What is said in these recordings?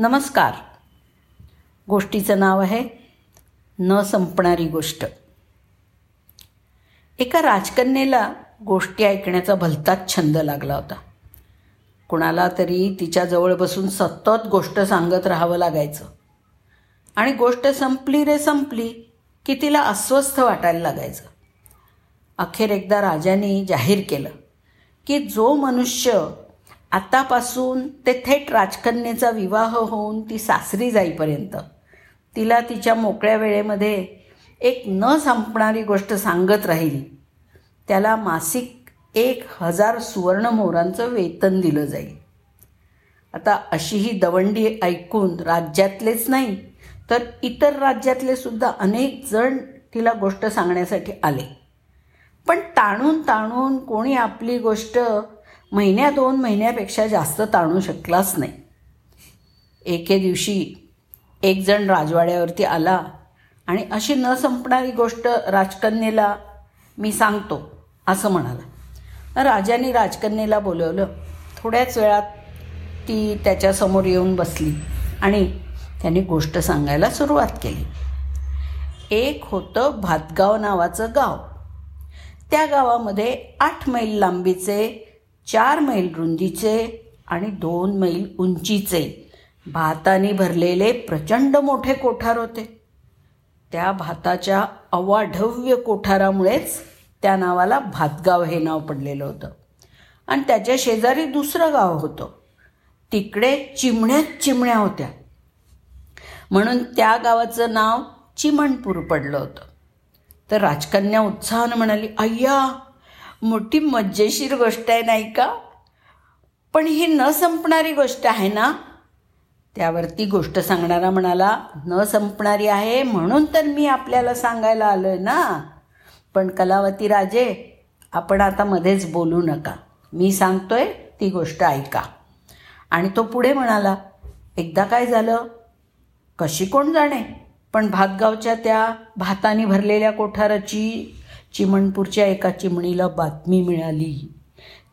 नमस्कार. गोष्टीचं नाव आहे न संपणारी गोष्ट. एका राजकन्येला गोष्टी ऐकण्याचा भलताच छंद लागला होता. कुणाला तरी तिच्याजवळ बसून सतत गोष्ट सांगत राहावं लागायचं. आणि गोष्ट संपली रे संपली की तिला अस्वस्थ वाटायला लागायचं. अखेर एकदा राजाने जाहीर केलं की जो मनुष्य आतापासून ते थेट राजकन्येचा विवाह होऊन ती सासरी जाईपर्यंत. तिला तिच्या मोकळ्या वेळेमध्ये एक न संपणारी गोष्ट सांगत राहील. त्याला मासिक एक हजार सुवर्ण मोहरांचं वेतन दिलं जाईल. आता अशी ही दवंडी ऐकून राज्यातलेच नाही तर इतर राज्यातले सुद्धा अनेक जण तिला गोष्ट सांगण्यासाठी आले. पण ताणून ताणून कोणी आपली गोष्ट महिन्या दोन महिन्यापेक्षा जास्त ताणू शकलाच नाही. एके दिवशी एकजण राजवाड्यावरती आला आणि अशी न संपणारी गोष्ट राजकन्येला मी सांगतो असं म्हणाला. राजाने राजकन्येला बोलवलं. थोड्याच वेळात ती त्याच्यासमोर येऊन बसली आणि त्यांनी गोष्ट सांगायला सुरुवात केली. एक होतं भातगाव नावाचं गाव. त्या गावामध्ये आठ मैल लांबीचे चार मैल रुंदीचे आणि दोन मैल उंचीचे. भाताने भरलेले प्रचंड मोठे कोठार होते. त्या भाताच्या अवाढव्य कोठारामुळेच त्या नावाला भातगाव हे नाव पडलेलं होतं. आणि त्याच्या शेजारी दुसरं गाव होतं. तिकडे चिमण्यात चिमण्या होत्या. म्हणून त्या गावाचं नाव चिमणपूर पडलं होतं. तर राजकन्या उत्साहानं म्हणाली अय्या मोठी मज्जेशीर गोष्ट आहे नाही का? पण ही न संपणारी गोष्ट आहे ना? त्यावरती गोष्ट सांगणारा म्हणाला न संपणारी आहे म्हणून तर मी आपल्याला सांगायला आलो आहे ना? पण कलावती राजे आपण आता मध्येच बोलू नका. मी सांगतोय ती गोष्ट ऐका. आणि तो पुढे म्हणाला एकदा काय झालं? कशी कोण जाणे? पण भातगावच्या त्या भाताने भरलेल्या कोठाराची चिमणपूरच्या एका चिमणीला बातमी मिळाली.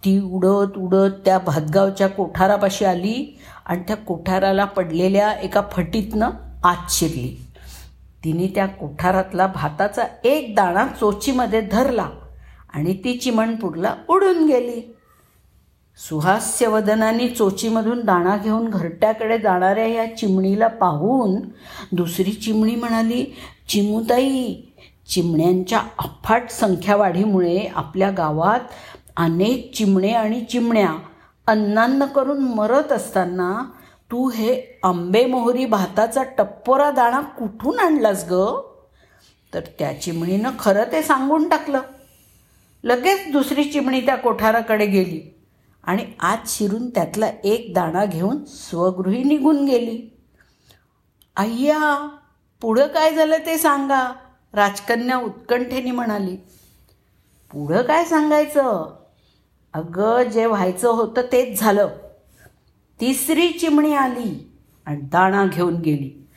ती उडत उडत त्या भातगावच्या कोठारापाशी आली आणि त्या कोठाराला पडलेल्या एका फटीतनं आत शिरली. तिने त्या कोठारातला भाताचा एक दाणा चोचीमध्ये धरला आणि ती चिमणपूरला उडून गेली. सुहास्यवदनाने चोचीमधून दाणा घेऊन घरट्याकडे जाणाऱ्या या चिमणीला पाहून दुसरी चिमणी म्हणाली चिमूताई चिमण्यांच्या अफाट संख्यावाढीमुळे आपल्या गावात अनेक चिमणे आणि चिमण्या अन्नान्न करून मरत असताना तू हे आंबेमोहरी भाताचा टप्पोरा दाणा कुठून आणलास ग? तर त्या चिमणीनं खरं ते सांगून टाकलं. लगेच दुसरी चिमणी त्या कोठाराकडे गेली आणि आत शिरून त्यातला एक दाणा घेऊन स्वगृही निघून गेली. अय्या पुढं काय झालं ते सांगा. राजकन्या उत्कंठेने म्हणाली पुढं काय सांगायचं? अगं जे व्हायचं होतं तेच झालं. तिसरी चिमणी आली आणि दाणा घेऊन गेली.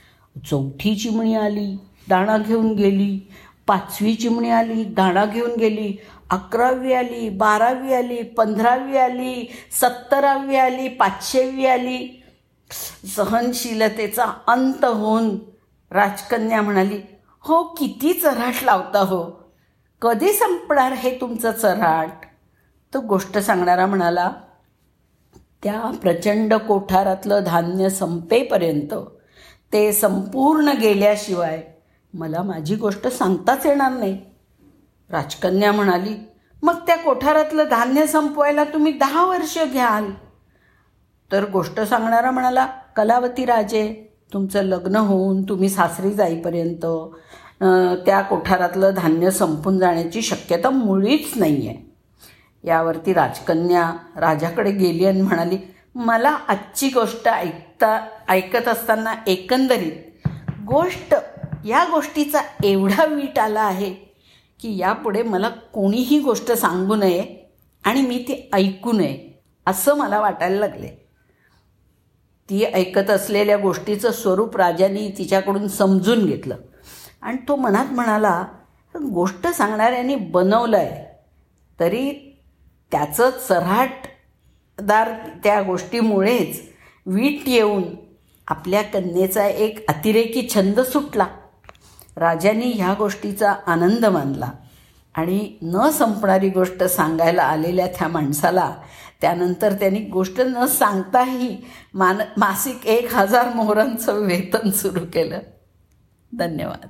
चौथी चिमणी आली दाणा घेऊन गेली. पाचवी चिमणी आली दाणा घेऊन गेली. अकरावी आली बारावी आली पंधरावी आली सत्तरावी आली पाचशेवी आली. सहनशीलतेचा अंत होऊन राजकन्या म्हणाली हो किती चराट लावता हो. कधी संपणार हे तुमचं चराट तो गोष्ट सांगणारा म्हणाला त्या प्रचंड कोठारातलं धान्य संपेपर्यंत ते संपूर्ण गेल्याशिवाय मला माझी गोष्ट सांगताच येणार नाही. राजकन्या म्हणाली मग त्या कोठारातलं धान्य संपवायला तुम्ही दहा वर्ष घ्याल. तर गोष्ट सांगणारा म्हणाला कलावती राजे तुमचं लग्न होऊन तुम्ही सासरी जाईपर्यंत त्या कोठारातलं धान्य संपून जाण्याची शक्यता मुळीच नाही आहे यावरती राजकन्या राजाकडे गेली आणि म्हणाली मला आजची गोष्ट ऐकता ऐकत असताना एकंदरीत गोष्ट या गोष्टीचा एवढा वीट आला आहे की यापुढे मला कोणीही गोष्ट सांगू नये आणि मी ती ऐकू नये असं मला वाटायला लागले ती ऐकत असलेल्या गोष्टीचं स्वरूप राजाने तिच्याकडून समजून घेतलं. आणि तो मनात म्हणाला गोष्ट सांगणाऱ्याने बनवलं आहे तरी त्याचं चऱ्हाटदार त्या गोष्टीमुळेच वीट येऊन आपल्या कन्येचा एक अतिरेकी छंद सुटला. राजांनी ह्या गोष्टीचा आनंद मानला. आणि न संपणारी गोष्ट सांगायला आलेल्या त्या माणसाला त्यानंतर त्यांनी गोष्ट न सांगताही मान मासिक एक हजार मोहरांचं वेतन सुरू केलं. धन्यवाद.